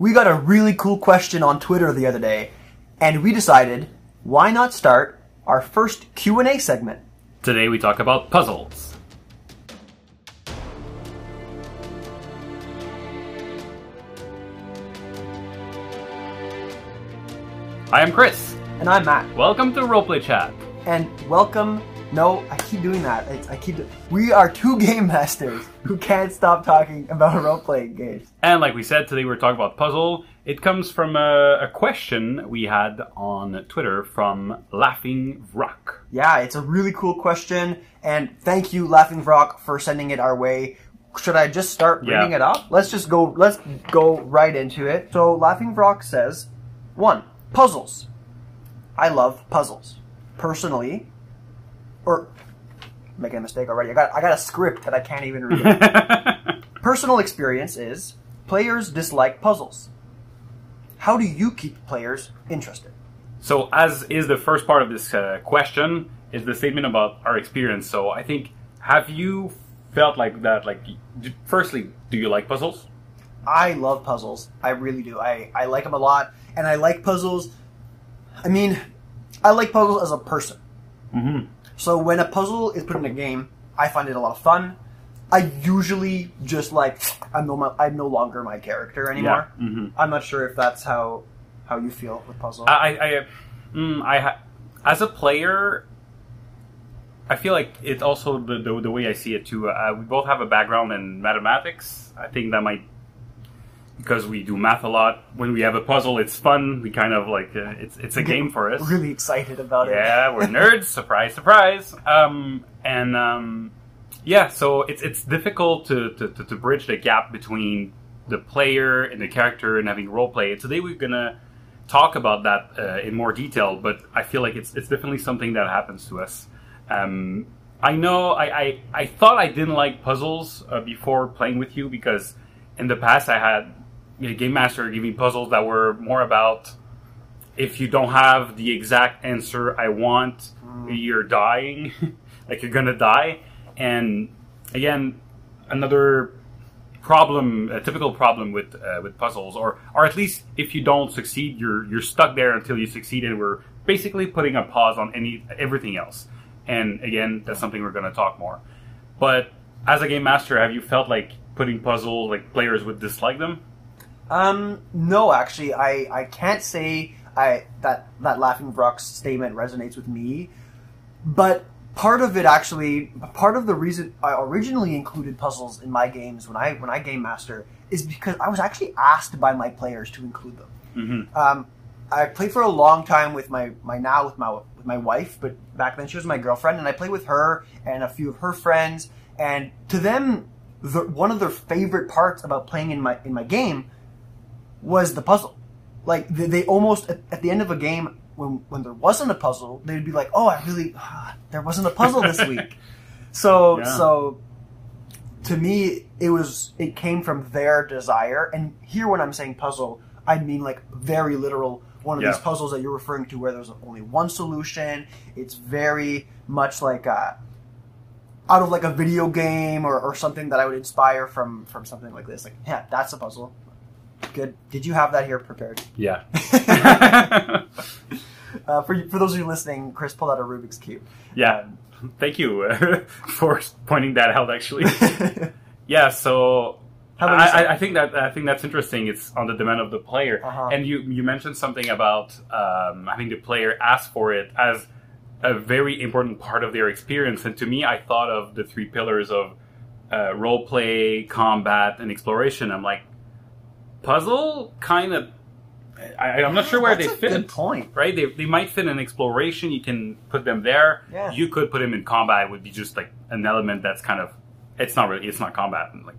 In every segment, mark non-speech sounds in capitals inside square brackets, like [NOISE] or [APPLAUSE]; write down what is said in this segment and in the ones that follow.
we got a really cool question on Twitter the other day, and we decided why not start our first Q&A segment. Today we talk about puzzles. I am Chris. And I'm Matt. Welcome to Roleplay Chat. And welcome. No, I keep doing that. It's, I keep. We are two [LAUGHS] game masters who can't stop talking about [LAUGHS] role playing games. And like we said, today we're talking about puzzle. It comes from a, a question we had on Twitter from Laughing Rock. Yeah, it's a really cool question, and thank you, Laughing Rock, for sending it our way. Should I just start Yeah. reading it up? Let's just go. Let's go right into it. So, Laughing Rock says, one puzzles. I love puzzles personally, or making a mistake already. I got I got a script that I can't even read. [LAUGHS] Personal experience is players dislike puzzles. How do you keep players interested? So, as is the first part of this uh, question, is the statement about our experience. So, I think, have you felt like that? Like, firstly, do you like puzzles? I love puzzles. I really do. I, I like them a lot. And I like puzzles. I mean, I like puzzles as a person. Mm-hmm. So when a puzzle is put in a game, I find it a lot of fun. I usually just like I'm no my, I'm no longer my character anymore. Yeah. hmm I'm not sure if that's how how you feel with puzzle. I, I, I, mm, I ha- as a player, I feel like it's also the, the, the way I see it too. Uh, we both have a background in mathematics. I think that might because we do math a lot. When we have a puzzle, it's fun. We kind of like uh, it's it's a game for us. really excited about it. Yeah, we're [LAUGHS] nerds. surprise, surprise. Um, and um, yeah, so it's it's difficult to, to, to, bridge the gap between the player and the character and having role play. Today we're gonna talk about that uh, in more detail. But I feel like it's it's definitely something that happens to us. Um, I know I, I, I thought I didn't like puzzles uh, before playing with you because in the past I had a game master giving puzzles that were more about if you don't have the exact answer I want, you're dying, [LAUGHS] like you're gonna die. And again, another problem, a typical problem with uh, with puzzles, or or at least if you don't succeed, you're you're stuck there until you succeed, and we're basically putting a pause on any everything else. And again, that's something we're gonna talk more. But as a game master, have you felt like putting puzzles like players would dislike them? Um, no, actually, I, I can't say I that that Laughing Rock's statement resonates with me, but part of it actually, part of the reason I originally included puzzles in my games when I when I game master is because I was actually asked by my players to include them. Mm-hmm. Um, I played for a long time with my, my now with my with my wife, but back then she was my girlfriend, and I played with her and a few of her friends. And to them, the, one of their favorite parts about playing in my in my game was the puzzle. Like they, they almost at, at the end of a game when when there wasn't a puzzle, they'd be like, "Oh, I really there wasn't a puzzle this [LAUGHS] week." So Yeah. so to me it was it came from their desire and here when i'm saying puzzle i mean like very literal one of Yeah. these puzzles that you're referring to where there's only one solution it's very much like uh out of like a video game or, or something that i would inspire from from something like this like yeah that's a puzzle good did you have that here prepared Yeah. [LAUGHS] [LAUGHS] uh, for, for those of you listening chris pulled out a rubik's cube Yeah, [LAUGHS] thank you uh, for pointing that out. Actually, yeah. So I. I, I think that I think that's interesting. It's on the demand of the player, Uh-huh. and you you mentioned something about um, having the player ask for it as a very important part of their experience. And to me, I thought of the three pillars of uh, role play, combat, and exploration. I'm like, puzzle kind of. I, I'm not sure where That's they a fit good point right? They, they might fit in exploration. You can put them there. Yeah. You could put them in combat. It would be just like an element that's kind of. It's not really. It's not combat. Like,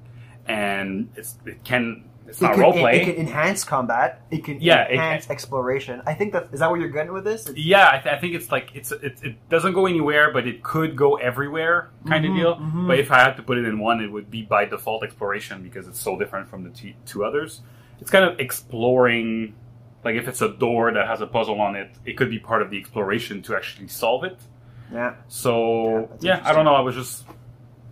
and it's it can. It's it not can, role it- play. It, can enhance combat. It can Yeah, it enhance exploration. I think that is that what you're going with this. It's- yeah, I, th- I think it's like it's it, it doesn't go anywhere, but it could go everywhere kind Mhm, of deal. mhm. But if I had to put it in one, it would be by default exploration because it's so different from the t- two others. It's kind of exploring. Like if it's a door that has a puzzle on it, it could be part of the exploration to actually solve it. Yeah. So Yeah, yeah, I don't know. I was just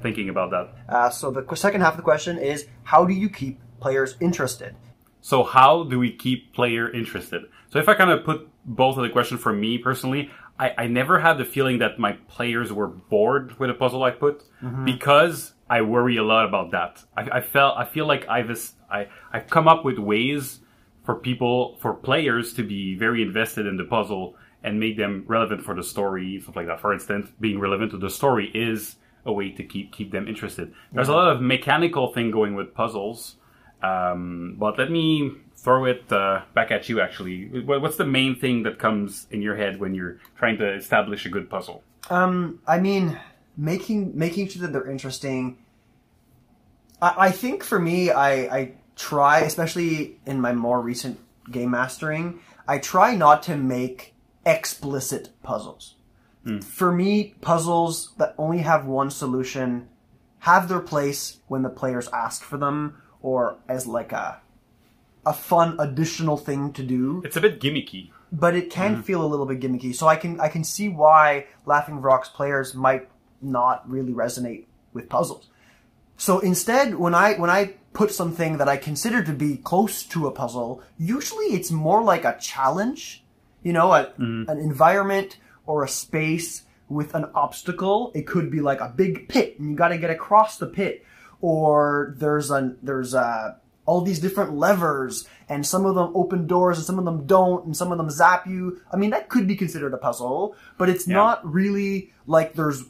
thinking about that. Uh, so the second half of the question is, how do you keep players interested? So how do we keep player interested? So if I kind of put both of the question for me personally, I, I never had the feeling that my players were bored with a puzzle I put because I worry a lot about that. I, I felt I feel like I've I I've come up with ways for people for players to be very invested in the puzzle and make them relevant for the story, stuff like that. For instance, being relevant to the story is a way to keep keep them interested. There's a lot of mechanical thing going with puzzles, um, but let me throw it uh, back at you. Actually, what's the main thing that comes in your head when you're trying to establish a good puzzle? Um, I mean, making making sure that they're interesting. I, I think for me, I, I try, especially in my more recent game mastering, I try not to make explicit puzzles. For me, puzzles that only have one solution have their place when the players ask for them, or as like a a fun additional thing to do It's a bit gimmicky. but it can mm. feel a little bit gimmicky. So I can I can see why Laughing Rocks players might not really resonate with puzzles. So instead, when I when I put something that I consider to be close to a puzzle, usually it's more like a challenge, you know, a, mm. an environment or a space with an obstacle. It could be like a big pit, and you got to get across the pit, or there's a there's a all these different levers, and some of them open doors, and some of them don't, and some of them zap you. I mean, that could be considered a puzzle, but it's Yeah. not really like there's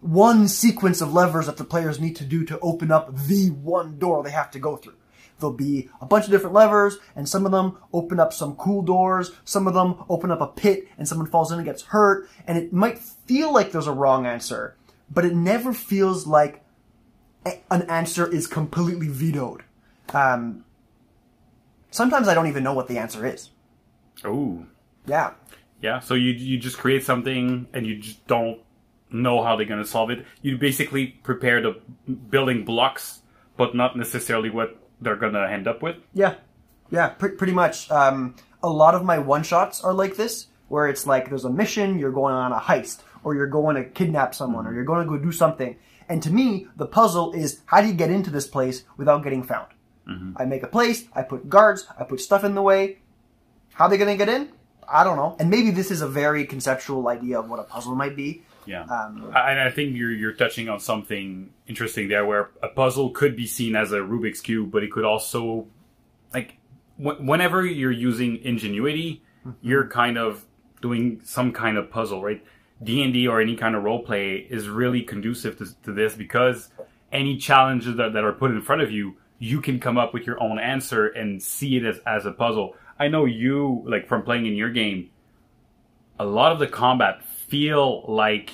one sequence of levers that the players need to do to open up the one door they have to go through. There'll be a bunch of different levers, and some of them open up some cool doors, some of them open up a pit, and someone falls in and gets hurt, and it might feel like there's a wrong answer, but it never feels like an answer is completely vetoed. Um, sometimes I don't even know what the answer is. Oh, Yeah. yeah. So you you just create something and you just don't know how they're going to solve it. You basically prepare the building blocks, but not necessarily what they're going to end up with. Yeah, yeah, pre- pretty much. Um, a lot of my one shots are like this, where it's like there's a mission, you're going on a heist, or you're going to kidnap someone, or you're going to go do something. And to me, the puzzle is how do you get into this place without getting found? I make a place, I put guards, I put stuff in the way. How they going to get in? I don't know. And maybe this is a very conceptual idea of what a puzzle might be. Yeah, Um, I- and I think you're you're touching on something interesting there, where a puzzle could be seen as a Rubik's cube, but it could also, like, wh- whenever you're using ingenuity, you're kind of doing some kind of puzzle, right? D and D or any kind of role play is really conducive to, to this because any challenges that, that are put in front of you, you can come up with your own answer and see it as, as a puzzle. I know you, like from playing in your game, a lot of the combat feel like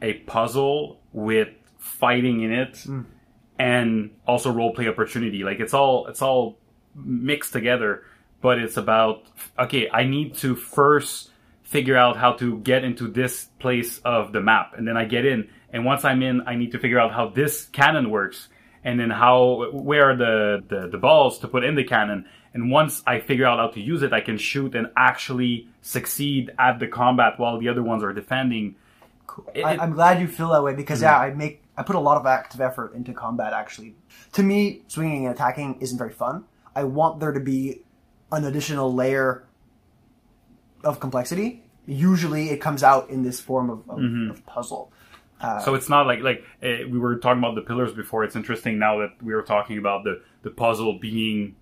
a puzzle with fighting in it mm. and also role play opportunity. Like it's all it's all mixed together, but it's about okay, I need to first figure out how to get into this place of the map and then I get in and once I'm in I need to figure out how this cannon works and then how where are the, the, the balls to put in the cannon and once I figure out how to use it I can shoot and actually succeed at the combat while the other ones are defending. It- I, I'm glad you feel that way because mm-hmm. yeah, I make I put a lot of active effort into combat. Actually, to me, swinging and attacking isn't very fun. I want there to be an additional layer of complexity. Usually, it comes out in this form of, of, mm-hmm. of puzzle. Uh, so it's not like like uh, we were talking about the pillars before. It's interesting now that we were talking about the the puzzle being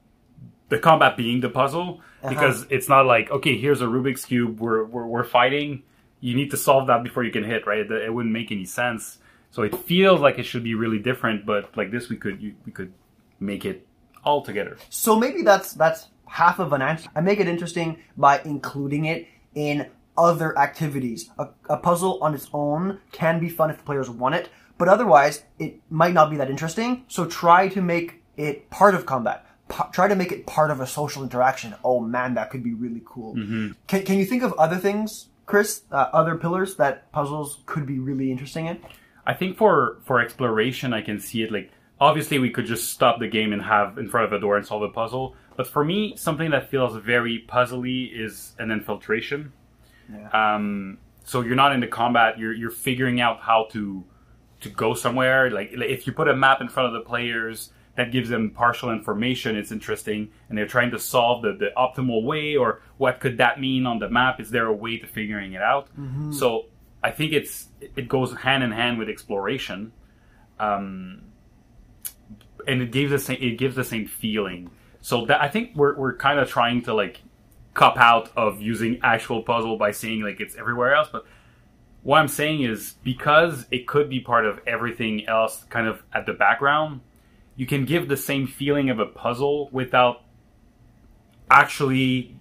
the combat being the puzzle uh-huh. because it's not like okay, here's a Rubik's cube. We're we're, we're fighting. You need to solve that before you can hit. Right? It, it wouldn't make any sense. So it feels like it should be really different. But like this, we could you, we could make it all together. So maybe that's that's half of an answer. I make it interesting by including it in other activities. A, a puzzle on its own can be fun if the players want it, but otherwise it might not be that interesting. So try to make it part of combat. Try to make it part of a social interaction. Oh man, that could be really cool. Can, can you think of other things, Chris? Uh, other pillars that puzzles could be really interesting in? I think for for exploration, I can see it like obviously we could just stop the game and have in front of a door and solve a puzzle. But for me, something that feels very puzzly is an infiltration. Yeah. Um, so you're not in the combat; you're you're figuring out how to to go somewhere. Like if you put a map in front of the players that gives them partial information. It's interesting, and they're trying to solve the, the optimal way, or what could that mean on the map? Is there a way to figuring it out? So I think it's it goes hand in hand with exploration, um, and it gives the same it gives the same feeling. So that I think we're we're kind of trying to like cop out of using actual puzzle by saying like it's everywhere else, but what I'm saying is because it could be part of everything else kind of at the background, you can give the same feeling of a puzzle without actually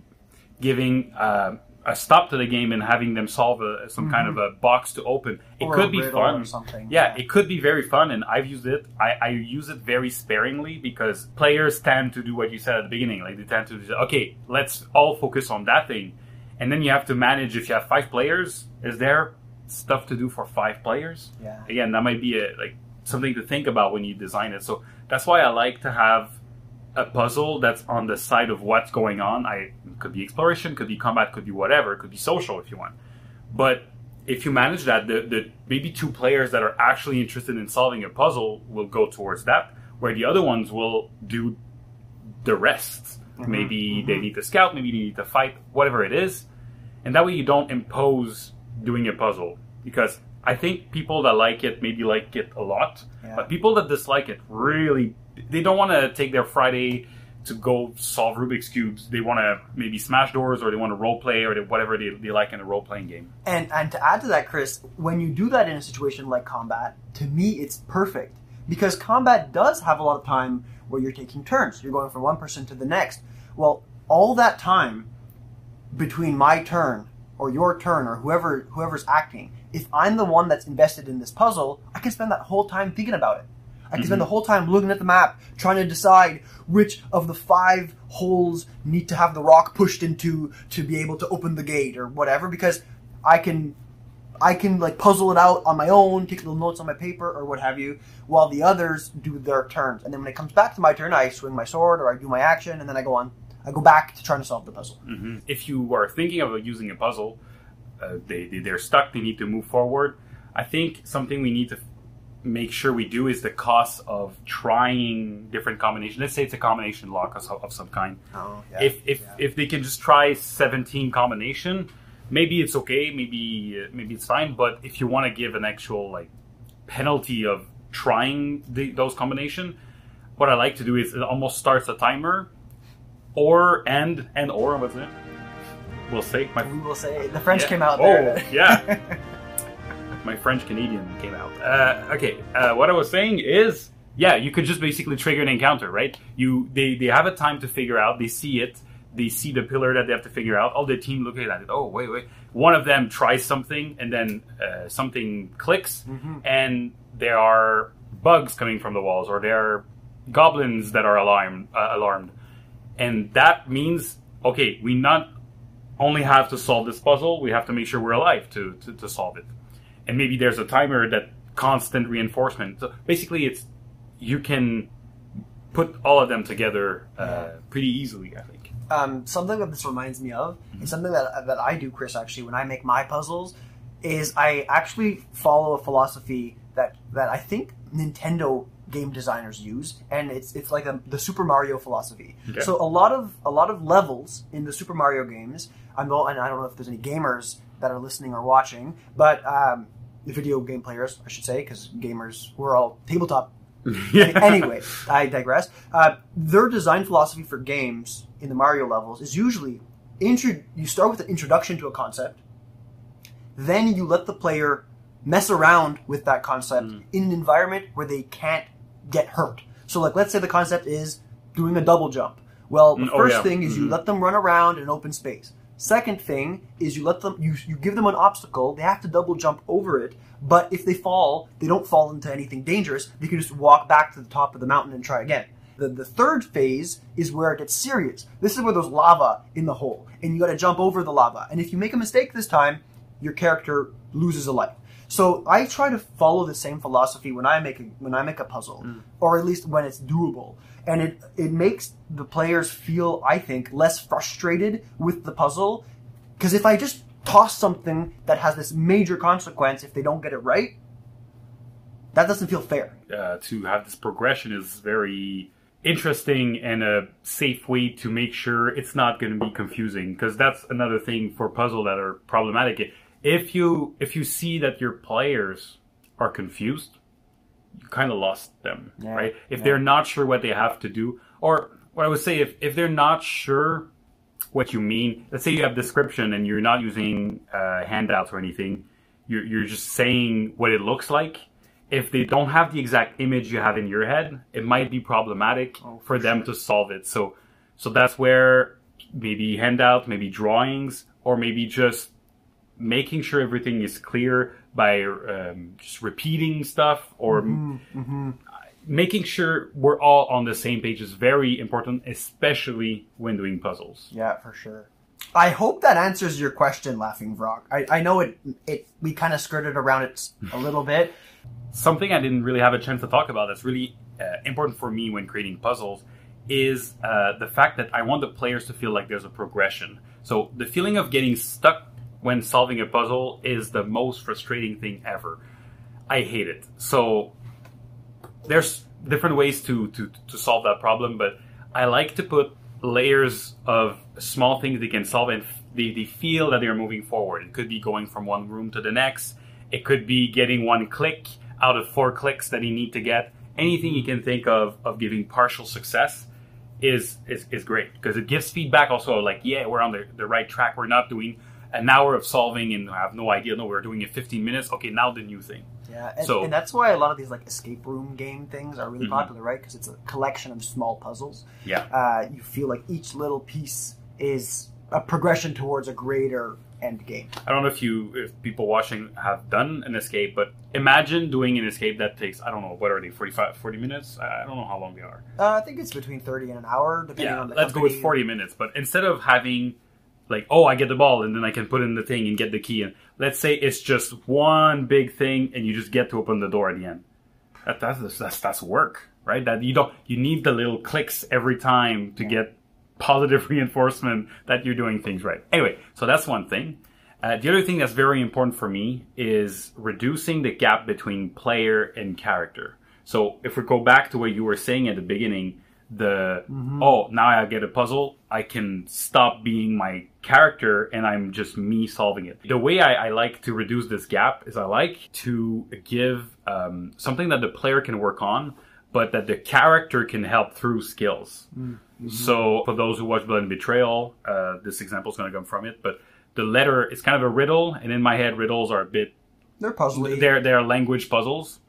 giving uh, a stop to the game and having them solve a, some kind of a box to open. It Or could be fun. or something. Yeah, it could be very fun, and I've used it. I, I use it very sparingly because players tend to do what you said at the beginning. Like they tend to say, okay, let's all focus on that thing, and then you have to manage. If you have five players, is there stuff to do for five players? Yeah. Again, that might be a, like something to think about when you design it. So that's why I like to have a puzzle that's on the side of what's going on. I could be exploration, could be combat, could be whatever, it could be social if you want. But if you manage that, the, the maybe two players that are actually interested in solving a puzzle will go towards that, where the other ones will do the rest. Mm-hmm. Maybe they mm-hmm. need to scout, maybe they need to fight, whatever it is, and that way you don't impose doing a puzzle because I think people that like it maybe like it a lot, Yeah. but people that dislike it really they don't want to take their Friday to go solve Rubik's cubes. They want to maybe smash doors or they want to role play or they, whatever they, they like in a role playing game. And and to add to that, Chris, when you do that in a situation like combat, to me it's perfect because combat does have a lot of time where you're taking turns. You're going from one person to the next. Well, all that time between my turn or your turn or whoever whoever's acting, if I'm the one that's invested in this puzzle, I can spend that whole time thinking about it. I can spend mm-hmm. the whole time looking at the map, trying to decide which of the five holes need to have the rock pushed into to be able to open the gate or whatever, because I can I can like puzzle it out on my own, take little notes on my paper or what have you, while the others do their turns. And then when it comes back to my turn, I swing my sword or I do my action, and then I go on. I go back to trying to solve the puzzle. Mm-hmm. If you are thinking of using a puzzle, uh, they, they they're stuck. They need to move forward. I think something we need to make sure we do is the cost of trying different combinations. Let's say it's a combination lock of, some- of some kind. Oh, yeah, if if if they can just try 17 combination maybe it's okay maybe uh, maybe it's fine but if you want to give an actual like penalty of trying the, those combination what i like to do is it almost starts a timer or and and or what's it we'll say my we will say the French Yeah. came out Oh, there. yeah. [LAUGHS] my French Canadian came out. Uh, okay, uh, what I was saying is, yeah, you could just basically trigger an encounter, right? You they they have a time to figure out. They see it. They see the pillar that they have to figure out. All the team looking at it. Oh, wait, wait. One of them tries something, and then uh, something clicks, and there are bugs coming from the walls, or there are goblins that are alarmed. Uh, alarmed, and that means okay, we not only have to solve this puzzle, we have to make sure we're alive to, to, to solve it. And maybe there's a timer that constant reinforcement. So basically, it's you can put all of them together uh, pretty easily. I think. um, something that this reminds me of and something that that I do, Chris. Actually, when I make my puzzles, is I actually follow a philosophy that that I think Nintendo game designers use, and it's it's like a, the Super Mario philosophy. Okay. So a lot of a lot of levels in the Super Mario games. I'm go, and I don't know if there's any gamers that are listening or watching, but um, the video game players, I should say, because gamers we're all tabletop [LAUGHS] anyway, I digress. Uh, their design philosophy for games in the Mario levels is usually intro- you start with an introduction to a concept, then you let the player mess around with that concept in an environment where they can't get hurt. So, like, let's say the concept is doing a double jump. Well, the Mm, oh, first yeah. thing is you Mhm. let them run around in an open space. Second thing is you let them you, you give them an obstacle. They have to double jump over it. But if they fall, they don't fall into anything dangerous. They can just walk back to the top of the mountain and try again. The, the third phase is where it gets serious. This is where there's lava in the hole, and you got to jump over the lava. And if you make a mistake this time, your character loses a life. So I try to follow the same philosophy when I make a, when I make a puzzle, or at least when it's doable, and it it makes the players feel, I think, less frustrated with the puzzle. Because if I just toss something that has this major consequence if they don't get it right, that doesn't feel fair. uh, to have this progression is very interesting and a safe way to make sure it's not going to be confusing because that's another thing for puzzle that are problematic if you if you see that your players are confused you kind of lost them Yeah, right? If yeah. they're not sure what they have to do or what i would say if, if they're not sure what you mean let's say you have description and you're not using uh, handouts or anything you're, you're just saying what it looks like. If they don't have the exact image you have in your head it might be problematic Oh, for them to solve it. So so that's where maybe handout maybe drawings or maybe just making sure everything is clear by um, just repeating stuff or making sure we're all on the same page is very important especially when doing puzzles Yeah, for sure. I hope that answers your question, Laughing Vrock. I, I know it it we kind of skirted around it a [LAUGHS] little bit. something I didn't really have a chance to talk about that's really uh, important for me when creating puzzles is uh, the fact that I want the players to feel like there's a progression. So the feeling of getting stuck when solving a puzzle is the most frustrating thing ever. I hate it. So there's different ways to, to, to solve that problem, but I like to put layers of small things they can solve and they, they feel that they're moving forward. It could be going from one room to the next. It could be getting one click out of four clicks that you need to get. Anything you can think of of giving partial success is is, is great because it gives feedback also like yeah we're on the, the right track we're not doing an hour of solving and I have no idea no we're doing it 15 minutes okay now the new thing Yeah, and, So- and that's why a lot of these like escape room game things are really Mhm. popular, right? Because it's a collection of small puzzles. yeah Uh, you feel like each little piece is a progression towards a greater end game. I don't know if you, if people watching have done an escape, but imagine doing an escape that takes, I don't know, what are they, 45, 40 minutes? I don't know how long they are. Uh, I think it's between thirty and an hour, depending Yeah, on the let's go with 40 minutes. But instead of having, like, oh, I get the ball and then I can put in the thing and get the key. And let's say it's just one big thing and you just get to open the door at the end. That, that's, that's, that's work, right? That you don't, you need the little clicks every time to get positive [LAUGHS] reinforcement that you're doing things right. Anyway, so that's one thing. Uh, the other thing that's very important for me is reducing the gap between player and character. So if we go back to what you were saying at the beginning, the oh now I get a puzzle, I can stop being my character and I'm just me solving it. The way I, I like to reduce this gap is I like to give um, something that the player can work on, but that the character can help through skills. So for those who watch Blood and Betrayal, uh, this example is going to come from it. But the letter is kind of a riddle, and in my head, riddles are a bit They're puzzly. they're they're language puzzles,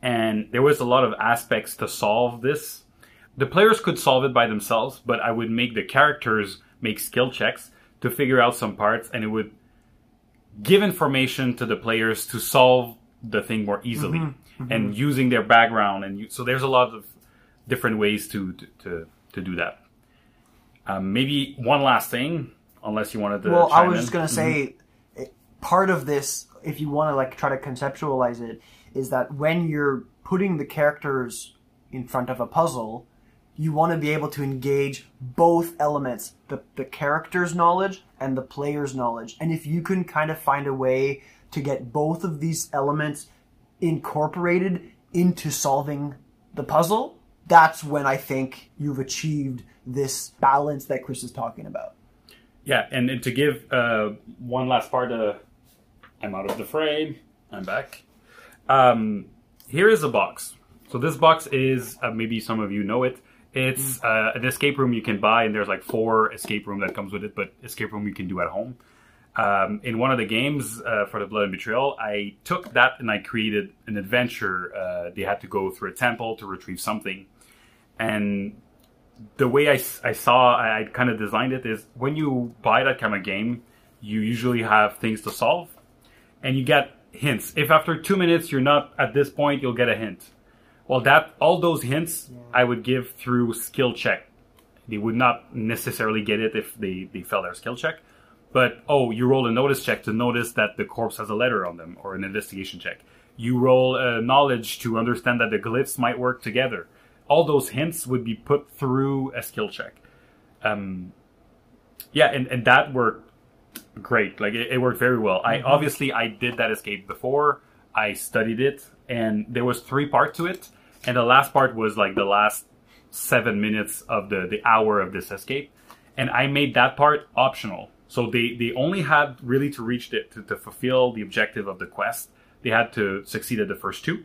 and there was a lot of aspects to solve this. The players could solve it by themselves, but I would make the characters make skill checks to figure out some parts, and it would give information to the players to solve the thing more easily, mm-hmm. Mm-hmm. and using their background. And you, so there's a lot of different ways to to to, to do that. Um, maybe one last thing, unless you wanted to. well, I was in. just gonna say, mm-hmm. it, part of this, if you want to like try to conceptualize it, is that when you're putting the characters in front of a puzzle, you want to be able to engage both elements, the the character's knowledge and the player's knowledge. And if you can kind of find a way to get both of these elements incorporated into solving the puzzle, that's when I think you've achieved this balance that Chris is talking about. Yeah, and, and to give uh, one last part, I'm out of the frame. I'm back. Um, here is a box. So this box is uh, maybe some of you know it. It's uh, an escape room you can buy, and there's like four escape room that comes with it, but escape room you can do at home. Um, in one of the games uh, for the Blood and Betrayal, I took that and I created an adventure. Uh, they had to go through a temple to retrieve something, and the way I, I saw I, I kind of designed it is when you buy that kind of game, you usually have things to solve, and you get hints. If after two minutes you're not at this point, you'll get a hint. Well, that all those hints I would give through skill check. They would not necessarily get it if they, they fail their skill check. But oh, you roll a notice check to notice that the corpse has a letter on them, or an investigation check. You roll a knowledge to understand that the glyphs might work together. All those hints would be put through a skill check. Um, yeah, and, and that worked great. Like it, it worked very well. I obviously I did that escape before. I studied it and there was three parts to it, and the last part was like the last seven minutes of the the hour of this escape, and I made that part optional. So they they only had really to reach it to, to fulfill the objective of the quest. They had to succeed at the first two,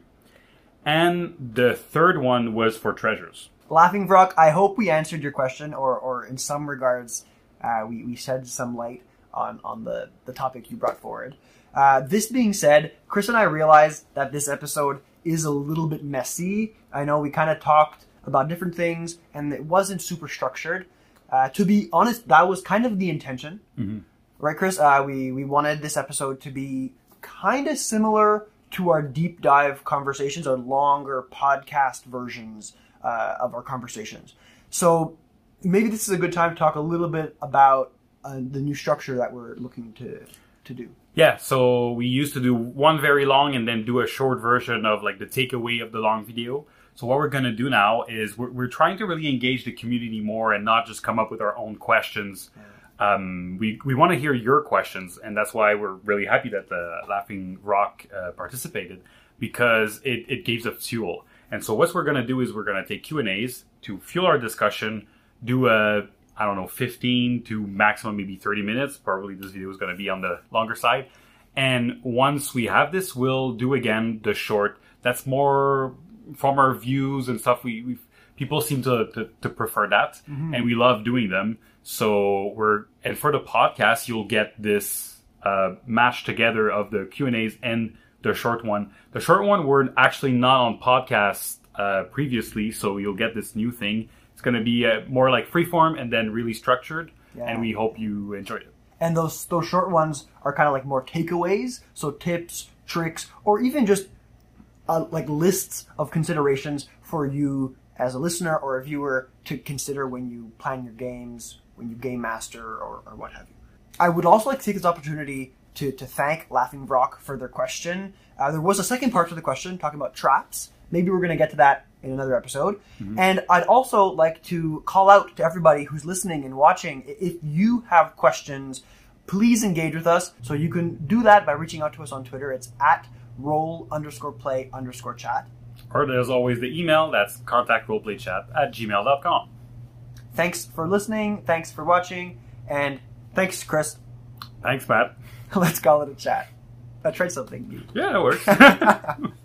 and the third one was for treasures. Laughing Vrock, I hope we answered your question, or, or in some regards, uh, we, we shed some light on, on the, the topic you brought forward. Uh, this being said, Chris and I realized that this episode is a little bit messy. I know we kind of talked about different things, and it wasn't super structured. Uh, to be honest, that was kind of the intention, right, Chris? Uh, we we wanted this episode to be kind of similar to our deep dive conversations, our longer podcast versions uh, of our conversations. So maybe this is a good time to talk a little bit about uh, the new structure that we're looking to to do. Yeah, so we used to do one very long and then do a short version of like the takeaway of the long video. So what we're going to do now is we're, we're trying to really engage the community more and not just come up with our own questions. Um, we we want to hear your questions, and that's why we're really happy that the Laughing Rock uh, participated because it, it gives us fuel. And so what we're going to do is we're going to take Q and A's to fuel our discussion, do a I don't know 15 to maximum maybe 30 minutes. Probably this video is going to be on the longer side. And once we have this, we'll do again the short. That's more from our views and stuff. We people seem to, to, to prefer that, and we love doing them. So we're and for the podcast, you'll get this uh, mash together of the Q and A's and the short one. The short one we're actually not on podcast uh, previously, so you'll get this new thing. It's going to be uh, more like freeform and then really structured, Yeah. and we hope you enjoyed it. And those those short ones are kind of like more takeaways, so tips, tricks, or even just uh, like lists of considerations for you as a listener or a viewer to consider when you plan your games, when you game master, or, or what have you. I would also like to take this opportunity to, to thank Laughing Brock for their question. Uh, there was a second part to the question talking about traps. Maybe we're going to get to that in another episode. Mm-hmm. And I'd also like to call out to everybody who's listening and watching if you have questions, please engage with us. So you can do that by reaching out to us on Twitter. It's at roll underscore play underscore chat. Or there's always the email that's contactroleplaychat at gmail.com. Thanks for listening. Thanks for watching. And thanks, Chris. Thanks, Matt. [LAUGHS] Let's call it a chat. I tried something new. Yeah, it works. [LAUGHS]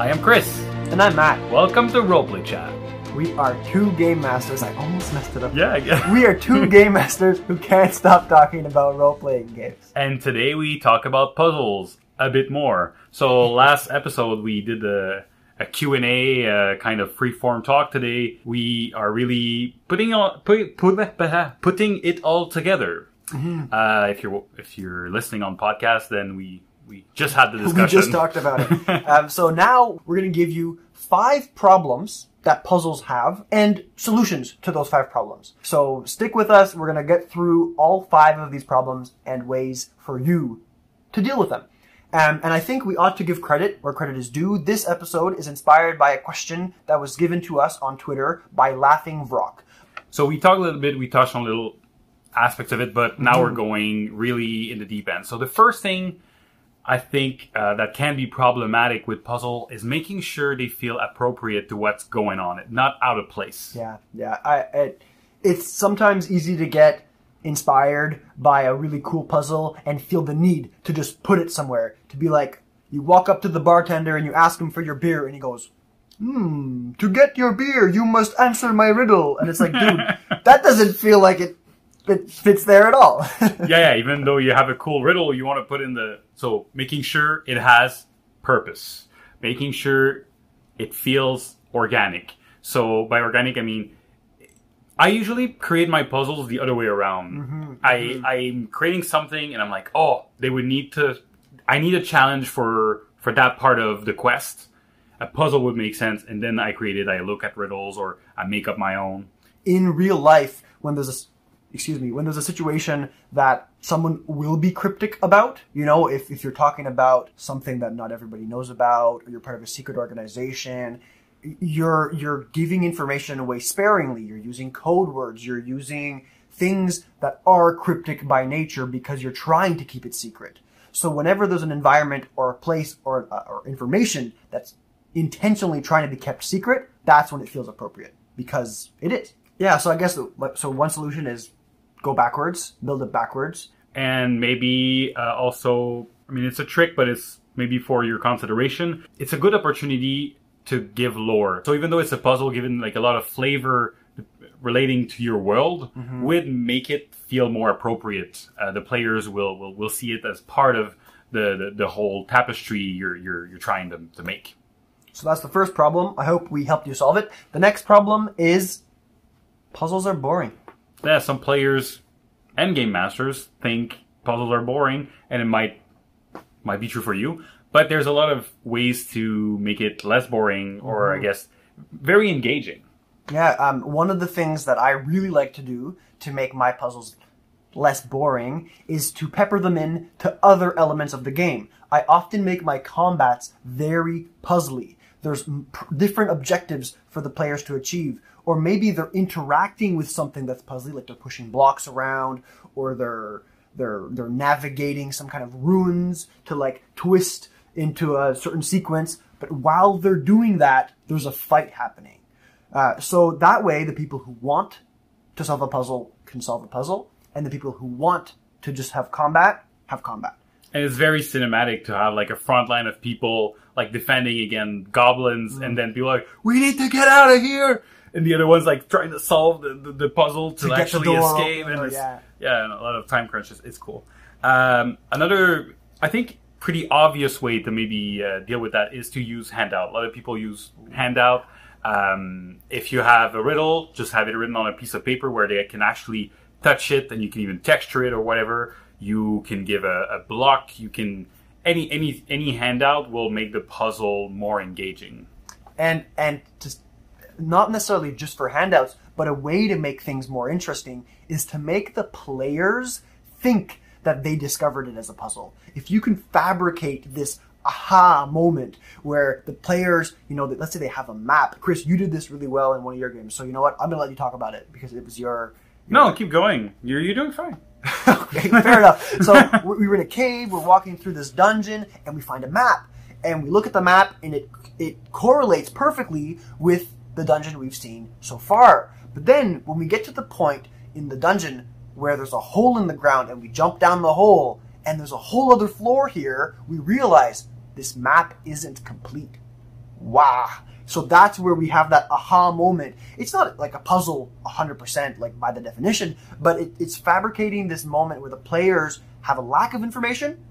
I am Chris. And I'm Matt. Welcome to Roleplay Chat. We are two game masters. I almost messed it up. Yeah, yeah. We are two [LAUGHS] game masters who can't stop talking about role playing games. And today we talk about puzzles a bit more. So [LAUGHS] last episode we did a, a Q&A uh, kind of free-form talk. Today we are really putting all, put, put, putting it all together. Uh, if you're if you're listening on podcast, then we we just had the discussion. [LAUGHS] We just talked about it. [LAUGHS] um, so now we're going to give you five problems that puzzles have and solutions to those five problems. So stick with us. We're going to get through all five of these problems and ways for you to deal with them. Um, and I think we ought to give credit where credit is due. This episode is inspired by a question that was given to us on Twitter by Laughing Vrock. So we talked a little bit, we touched on little aspects of it, but now we're going really in the deep end. So the first thing I think uh, that can be problematic with puzzle is making sure they feel appropriate to what's going on, it, not out of place. Yeah, yeah. I, it, it's sometimes easy to get inspired by a really cool puzzle and feel the need to just put it somewhere. To be like, you walk up to the bartender and you ask him for your beer, and he goes, "Hmm, to get your beer, you must answer my riddle." And it's like, dude, [LAUGHS] that doesn't feel like it. It fits there at all. [LAUGHS] yeah, yeah. Even though you have a cool riddle, you want to put in the so making sure it has purpose, making sure it feels organic. So by organic, I mean I usually create my puzzles the other way around. Mm-hmm, I mm-hmm. I'm creating something and I'm like, oh, they would need to. I need a challenge for for that part of the quest. A puzzle would make sense, and then I create it. I look at riddles or I make up my own. in real life when there's a excuse me when there's a situation that someone will be cryptic about you know if, if you're talking about something that not everybody knows about or you're part of a secret organization you're you're giving information away sparingly. You're using code words. You're using things that are cryptic by nature because you're trying to keep it secret. So whenever there's an environment or a place or, uh, or information that's intentionally trying to be kept secret, that's when it feels appropriate because it is. Yeah. So I guess so. One solution is go backwards, build it backwards, and maybe uh, also. I mean, it's a trick, but it's maybe for your consideration. It's a good opportunity to give lore. So even though it's a puzzle, given like a lot of flavor relating to your world, mm-hmm. would make it feel more appropriate. Uh, the players will, will will see it as part of the, the, the whole tapestry you're you're you're trying to, to make. So that's the first problem. I hope we helped you solve it. The next problem is puzzles are boring. Yeah, some players and game masters think puzzles are boring, and it might might be true for you. But there's a lot of ways to make it less boring, or mm-hmm. I guess very engaging. Yeah, um, one of the things that I really like to do to make my puzzles less boring is to pepper them in to other elements of the game. I often make my combats very puzzly. There's different objectives for the players to achieve, or maybe they're interacting with something that's puzzly, like they're pushing blocks around, or they're they're they're navigating some kind of runes to like twist into a certain sequence. But while they're doing that, there's a fight happening. Uh, so that way, the people who want to solve a puzzle can solve a puzzle, and the people who want to just have combat have combat. And it's very cinematic to have like a front line of people like defending against goblins, mm. and then people like, "We need to get out of here!" And the other one's like trying to solve the, the, the puzzle to, to actually escape, and yeah, yeah, and a lot of time crunches. It's cool. Um, another, I think, pretty obvious way to maybe uh, deal with that is to use handout. A lot of people use handout um, if you have a riddle, just have it written on a piece of paper where they can actually touch it, and you can even texture it or whatever. You can give a, a block. You can any any any handout will make the puzzle more engaging. And and just not necessarily just for handouts, but a way to make things more interesting is to make the players think that they discovered it as a puzzle. If you can fabricate this aha moment where the players, you know, let's say they have a map. Chris, you did this really well in one of your games, so you know what? I'm gonna let you talk about it because it was your. your no, keep going. You're you're doing fine. [LAUGHS] okay, fair enough. So [LAUGHS] we were in a cave. We're walking through this dungeon, and we find a map. And we look at the map, and it it correlates perfectly with the dungeon we've seen so far. But then when we get to the point in the dungeon where there's a hole in the ground, and we jump down the hole, and there's a whole other floor here, we realize this map isn't complete. Wow. So that's where we have that aha moment. It's not like a puzzle 100% like by the definition, but it, it's fabricating this moment where the players have a lack of information.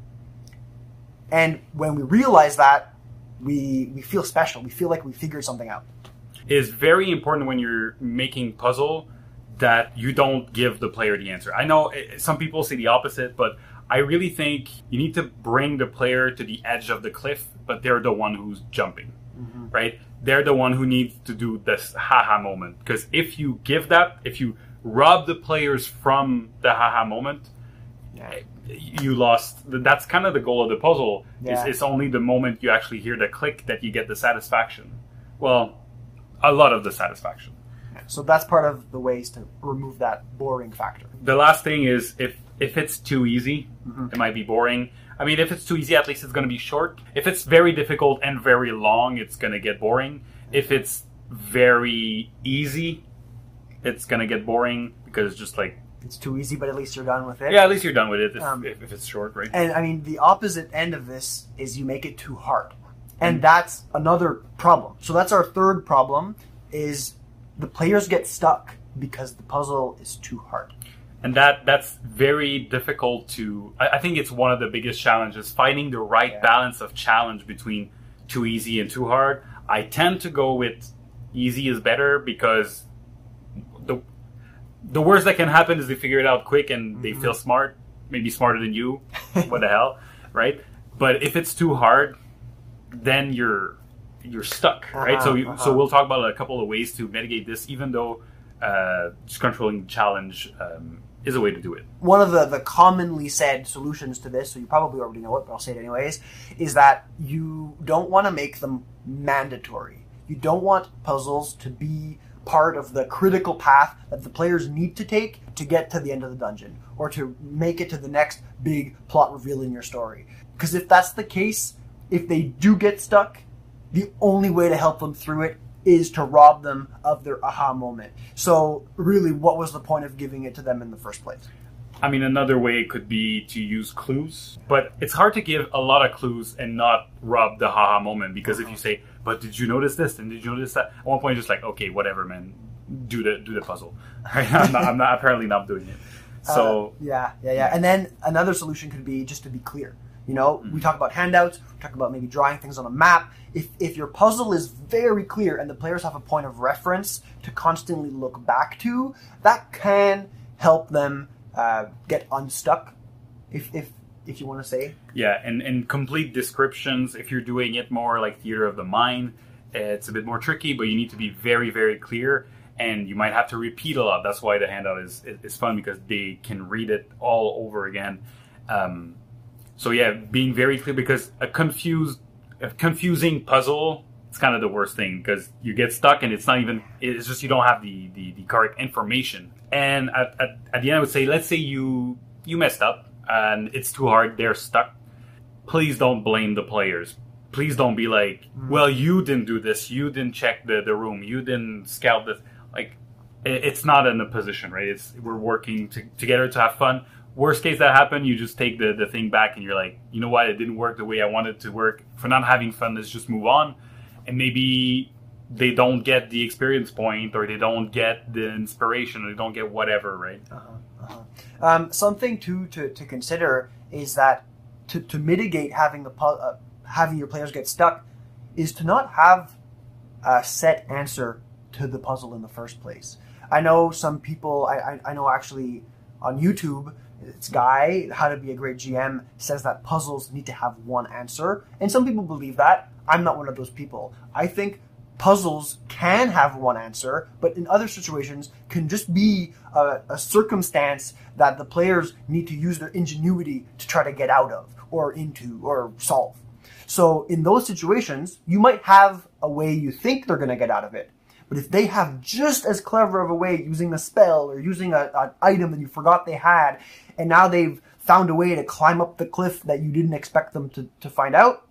And when we realize that, we, we feel special. We feel like we figured something out. Is very important when you're making puzzle that you don't give the player the answer. I know eh, some people say the opposite, but I really think you need to bring the player to the edge of the cliff, but they're the one who's jumping, mm-hmm. right? They're the one who needs to do this haha moment. Because if you give that, if you rob the players from the haha moment, yeah. you lost. That's kind of the goal of the puzzle. Yeah. It's, it's only the moment you actually hear the click that you get the satisfaction. Well, a lot of the satisfaction. So that's part of the ways to remove that boring factor. The last thing is if if it's too easy, mm-hmm. it might be boring. I mean, if it's too easy, at least it's going to be short. If it's very difficult and very long, it's going to get boring. If it's very easy, it's going to get boring because it's just like it's too easy, but at least you're done with it. Yeah, at least you're done with it if, um, if, if, it's short, right? And I mean, the opposite end of this is you make it too hard, and mm. that's another problem. So that's our third problem: is the players get stuck because the puzzle is too hard and that that's very difficult to I, I, think it's one of the biggest challenges finding the right yeah. balance of challenge between too easy and too hard i tend to go with easy is better because the the worst that can happen is they figure it out quick and mm-hmm. they feel smart maybe smarter than you [LAUGHS] what the hell right but if it's too hard then you're you're stuck right uh-huh, so uh-huh. so we'll talk about a couple of ways to mitigate this even though uh, just controlling challenge um, is a way to do it. One of the, the commonly said solutions to this, so you probably already know it, but I'll say it anyways, is that you don't want to make them mandatory. You don't want puzzles to be part of the critical path that the players need to take to get to the end of the dungeon or to make it to the next big plot reveal in your story. Because if that's the case, if they do get stuck, the only way to help them through it is to rob them of their aha moment. So, really, what was the point of giving it to them in the first place? I mean, another way could be to use clues, but it's hard to give a lot of clues and not rob the haha moment because if you say, "But did you notice this?" and "Did you notice that?" at one point, you're just like, "Okay, whatever, man, do the do the puzzle." [LAUGHS] I'm, not, I'm not apparently not doing it. [LAUGHS] So Uh, yeah, yeah, yeah. And then another solution could be just to be clear. You know, we talk about handouts. We talk about maybe drawing things on a map. If if your puzzle is very clear and the players have a point of reference to constantly look back to, that can help them uh, get unstuck. If if if you want to say, Yeah, and, and complete descriptions. If you're doing it more like theater of the mind, it's a bit more tricky, but you need to be very, very clear, and you might have to repeat a lot. That's why the handout is is, is fun because they can read it all over again. Um, so yeah, being very clear because a confused, a confusing puzzle. It's kind of the worst thing because you get stuck and it's not even. It's just you don't have the the, the correct information. And at, at, at the end, I would say, let's say you you messed up and it's too hard. They're stuck please don't blame the players. Please don't be like, hmm. well, you didn't do this, you didn't check the, the room, you didn't scout this. Like, it, it's not in a position, right? It's we're working to, together to have fun. Worst case that happened, you just take the, the thing back and you're like, you know what, it didn't work the way I wanted to work. For not having fun, let's just move on. And maybe they don't get the experience point or they don't get the inspiration or they don't get whatever, right? Um, something too to, to consider is that to, to mitigate having the uh, having your players get stuck is to not have a set answer to the puzzle in the first place. I know some people. I, I, I know actually on YouTube, it's guy how to be a great GM says that puzzles need to have one answer, and some people believe that. I'm not one of those people. I think puzzles can have one answer, but in other situations can just be a, a circumstance that the players need to use their ingenuity to try to get out of or into or solve. So in those situations, you might have a way you think they're going to get out of it. But if they have just as clever of a way using a spell or using a, an item that you forgot they had, and now they've found a way to climb up the cliff that you didn't expect them to, to find out,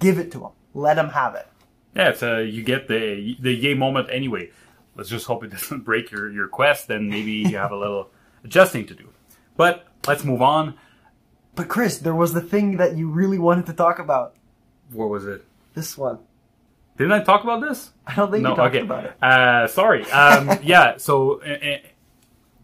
give it to them. Let them have it. Yeah, it's uh, you get the the yay moment anyway. Let's just hope it [LAUGHS] doesn't break your, your quest, and maybe you have a little [LAUGHS] adjusting to do. But let's move on. But Chris, there was the thing that you really wanted to talk about. What was it? This one. Didn't I talk about this? I don't think no, you talked okay. about it. Uh, sorry. Um, [LAUGHS] yeah, so uh,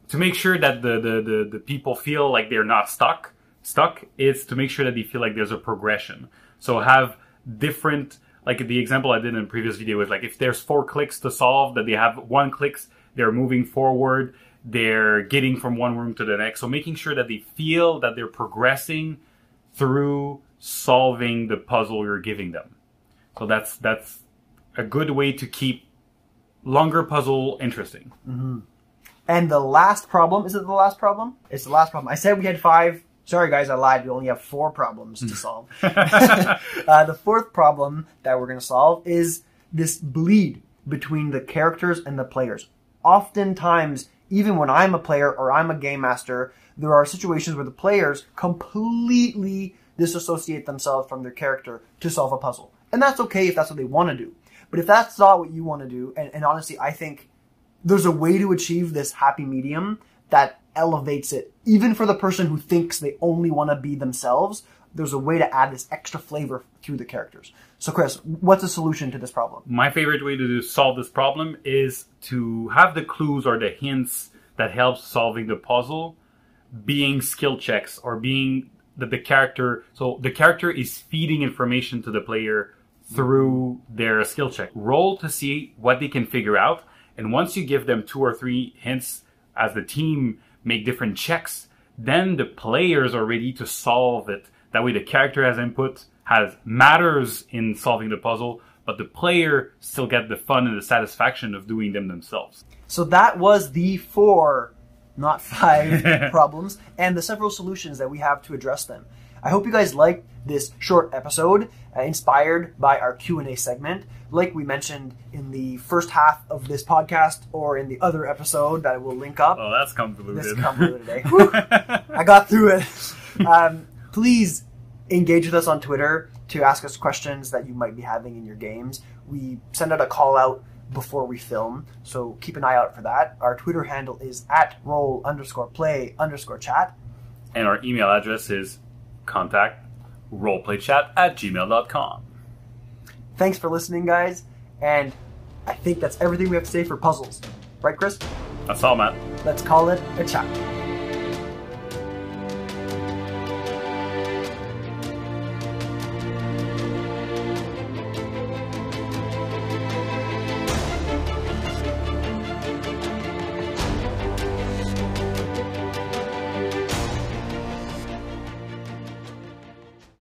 to make sure that the, the, the, the people feel like they're not stuck, stuck is to make sure that they feel like there's a progression. So have different, like the example I did in a previous video was like if there's four clicks to solve, that they have one clicks, they're moving forward, they're getting from one room to the next. So making sure that they feel that they're progressing through solving the puzzle you're giving them. So that's that's a good way to keep longer puzzle interesting. And the last problem, is it the last problem? It's the last problem. I said we had five. Sorry guys, I lied. We only have four problems to solve. [LAUGHS] [LAUGHS] uh, the fourth problem that we're going to solve is this bleed between the characters and the players. Oftentimes, even when I'm a player or I'm a game master, there are situations where the players completely disassociate themselves from their character to solve a puzzle. And that's okay if that's what they want to do. But if that's not what you want to do, and, and honestly, I think there's a way to achieve this happy medium that elevates it, even for the person who thinks they only want to be themselves. There's a way to add this extra flavor through the characters. So, Chris, what's the solution to this problem? My favorite way to solve this problem is to have the clues or the hints that helps solving the puzzle being skill checks or being that the character so the character is feeding information to the player through mm-hmm. their skill check. Roll to see what they can figure out and once you give them two or three hints as the team make different checks, then the players are ready to solve it. That way the character has input, has matters in solving the puzzle, but the player still get the fun and the satisfaction of doing them themselves. So that was the four, not five [LAUGHS] problems, and the several solutions that we have to address them. I hope you guys liked this short episode, uh, inspired by our Q and A segment. Like we mentioned in the first half of this podcast, or in the other episode that I will link up. Oh, that's convoluted. This is convoluted [LAUGHS] today. I got through it. Um, please engage with us on Twitter to ask us questions that you might be having in your games. We send out a call out before we film, so keep an eye out for that. Our Twitter handle is at role underscore play underscore chat. and our email address is contact roleplaychat at gmail.com. Thanks for listening, guys, and I think that's everything we have to say for puzzles. Right, Chris? That's all, Matt. Let's call it a chat.